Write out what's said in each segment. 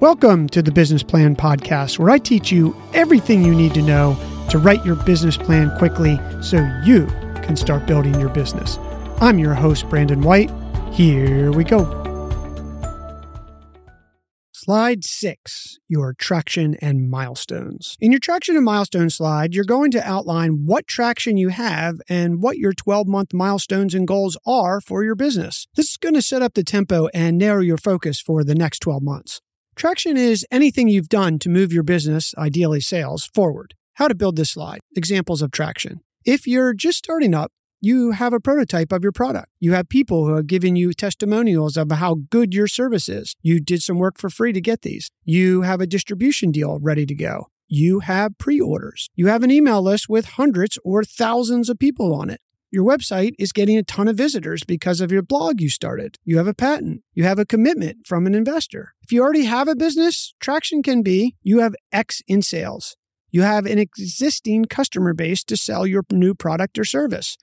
Welcome to the Business Plan Podcast, where I teach you everything you need to know to write your business plan quickly so you can start building your business. I'm your host, Brandon White. Here we go. Slide six, your traction and milestones. In your traction and milestone slide, you're going to outline what traction you have and what your 12 month milestones and goals are for your business. This is going to set up the tempo and narrow your focus for the next 12 months. Traction is anything you've done to move your business, ideally sales, forward. How to build this slide. Examples of traction. If you're just starting up, you have a prototype of your product. You have people who have given you testimonials of how good your service is. You did some work for free to get these. You have a distribution deal ready to go. You have pre orders. You have an email list with hundreds or thousands of people on it. Your website is getting a ton of visitors because of your blog you started. You have a patent. You have a commitment from an investor. If you already have a business, traction can be you have X in sales. You have an existing customer base to sell your new product or service.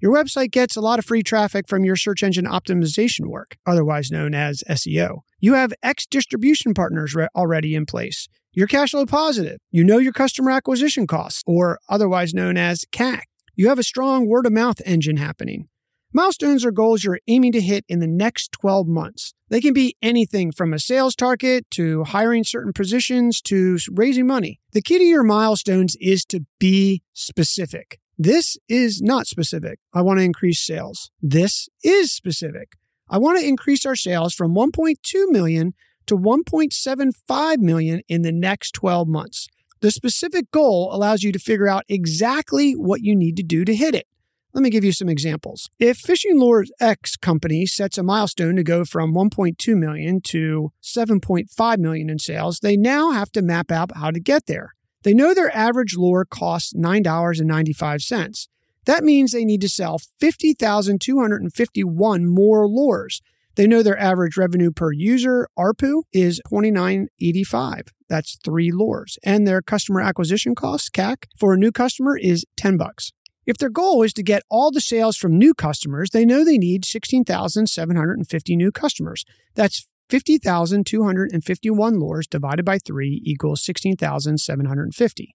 Your website gets a lot of free traffic from your search engine optimization work, otherwise known as SEO. You have X distribution partners already in place. You're cash flow positive. You know your customer acquisition costs, or otherwise known as CAC. You have a strong word of mouth engine happening. Milestones are goals you're aiming to hit in the next 12 months. They can be anything from a sales target to hiring certain positions to raising money. The key to your milestones is to be specific. This is not specific. I want to increase sales. This is specific. I want to increase our sales from 1.2 million to 1.75 million in the next 12 months. The specific goal allows you to figure out exactly what you need to do to hit it. Let me give you some examples. If Fishing Lures X company sets a milestone to go from 1.2 million to 7.5 million in sales, they now have to map out how to get there. They know their average lure costs $9.95. That means they need to sell 50,251 more lures. They know their average revenue per user, ARPU, is $29.85. That's three lures. And their customer acquisition cost, CAC, for a new customer is 10 bucks. If their goal is to get all the sales from new customers, they know they need 16,750 new customers. That's 50,251 lures divided by 3 equals 16,750.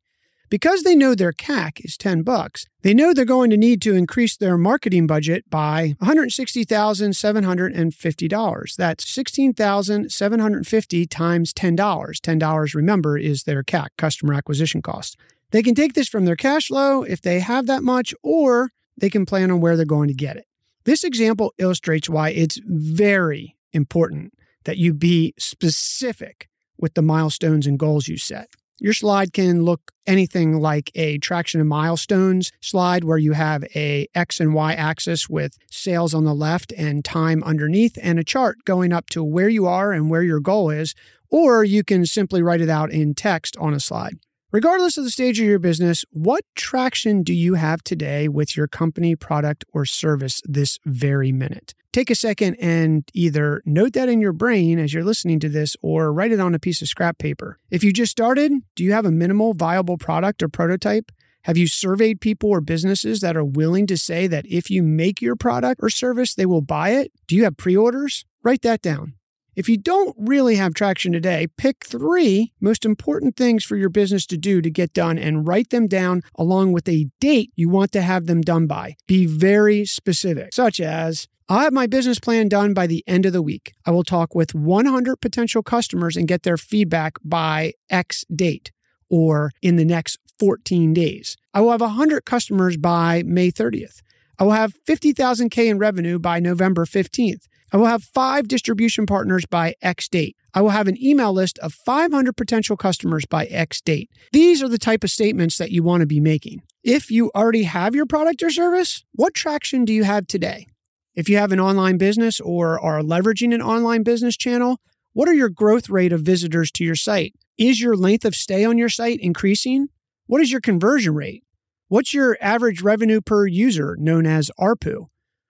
Because they know their CAC is 10 bucks, they know they're going to need to increase their marketing budget by $160,750. That's 16,750 times $10. $10, remember, is their CAC, customer acquisition cost. They can take this from their cash flow if they have that much, or they can plan on where they're going to get it. This example illustrates why it's very important that you be specific with the milestones and goals you set. Your slide can look anything like a traction and milestones slide where you have a X and Y axis with sales on the left and time underneath and a chart going up to where you are and where your goal is, or you can simply write it out in text on a slide. Regardless of the stage of your business, what traction do you have today with your company, product, or service this very minute? Take a second and either note that in your brain as you're listening to this or write it on a piece of scrap paper. If you just started, do you have a minimal viable product or prototype? Have you surveyed people or businesses that are willing to say that if you make your product or service, they will buy it? Do you have pre orders? Write that down. If you don't really have traction today, pick three most important things for your business to do to get done and write them down along with a date you want to have them done by. Be very specific, such as I'll have my business plan done by the end of the week. I will talk with 100 potential customers and get their feedback by X date or in the next 14 days. I will have 100 customers by May 30th. I will have 50,000K in revenue by November 15th. I will have five distribution partners by X date. I will have an email list of 500 potential customers by X date. These are the type of statements that you want to be making. If you already have your product or service, what traction do you have today? If you have an online business or are leveraging an online business channel, what are your growth rate of visitors to your site? Is your length of stay on your site increasing? What is your conversion rate? What's your average revenue per user, known as ARPU?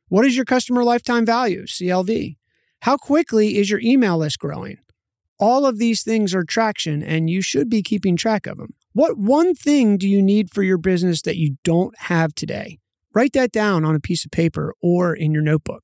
What is your customer lifetime value, CLV? How quickly is your email list growing? All of these things are traction, and you should be keeping track of them. What one thing do you need for your business that you don't have today? Write that down on a piece of paper or in your notebook.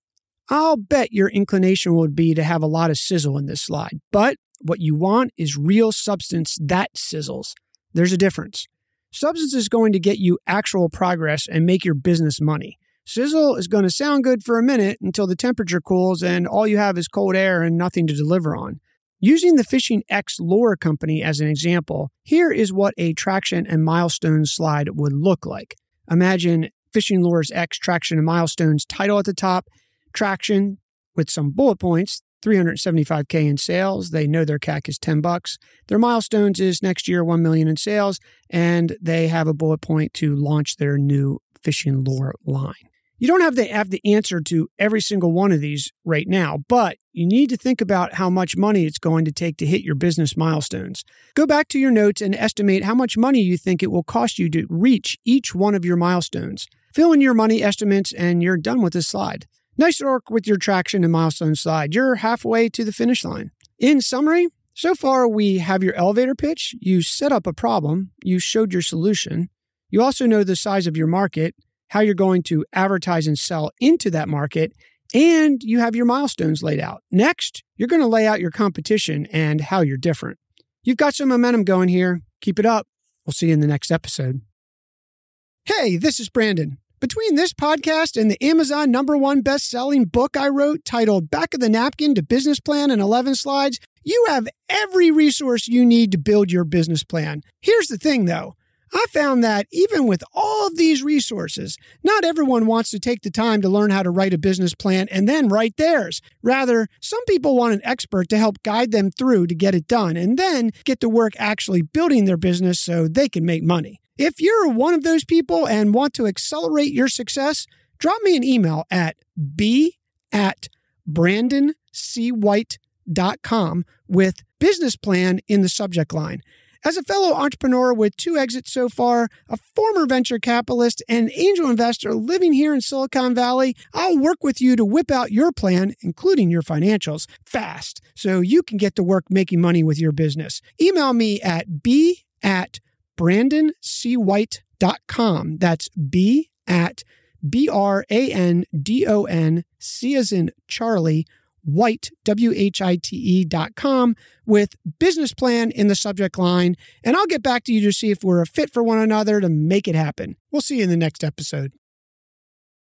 I'll bet your inclination would be to have a lot of sizzle in this slide, but What you want is real substance that sizzles. There's a difference. Substance is going to get you actual progress and make your business money. Sizzle is going to sound good for a minute until the temperature cools and all you have is cold air and nothing to deliver on. Using the Fishing X Lure Company as an example, here is what a traction and milestones slide would look like. Imagine Fishing Lures X traction and milestones title at the top, traction with some bullet points, 375k in sales. They know their CAC is 10 bucks. Their milestones is next year 1 million in sales and they have a bullet point to launch their new fishing lure line. You don't have to have the answer to every single one of these right now, but you need to think about how much money it's going to take to hit your business milestones. Go back to your notes and estimate how much money you think it will cost you to reach each one of your milestones. Fill in your money estimates and you're done with this slide. Nice work with your traction and milestone slide. You're halfway to the finish line. In summary, so far we have your elevator pitch, you set up a problem, you showed your solution, you also know the size of your market, how you're going to advertise and sell into that market, and you have your milestones laid out. Next, you're going to lay out your competition and how you're different. You've got some momentum going here. Keep it up. We'll see you in the next episode. Hey, this is Brandon. Between this podcast and the Amazon number one best selling book I wrote titled Back of the Napkin to Business Plan in 11 Slides, you have every resource you need to build your business plan. Here's the thing though. I found that even with all of these resources, not everyone wants to take the time to learn how to write a business plan and then write theirs. Rather, some people want an expert to help guide them through to get it done and then get to work actually building their business so they can make money. If you're one of those people and want to accelerate your success, drop me an email at b at brandoncwhite.com with business plan in the subject line. As a fellow entrepreneur with two exits so far, a former venture capitalist and angel investor living here in Silicon Valley, I'll work with you to whip out your plan, including your financials, fast so you can get to work making money with your business. Email me at b at brandoncwhite.com. That's B at B R A N D O N C as in Charlie White, W H I T E dot com with business plan in the subject line. And I'll get back to you to see if we're a fit for one another to make it happen. We'll see you in the next episode.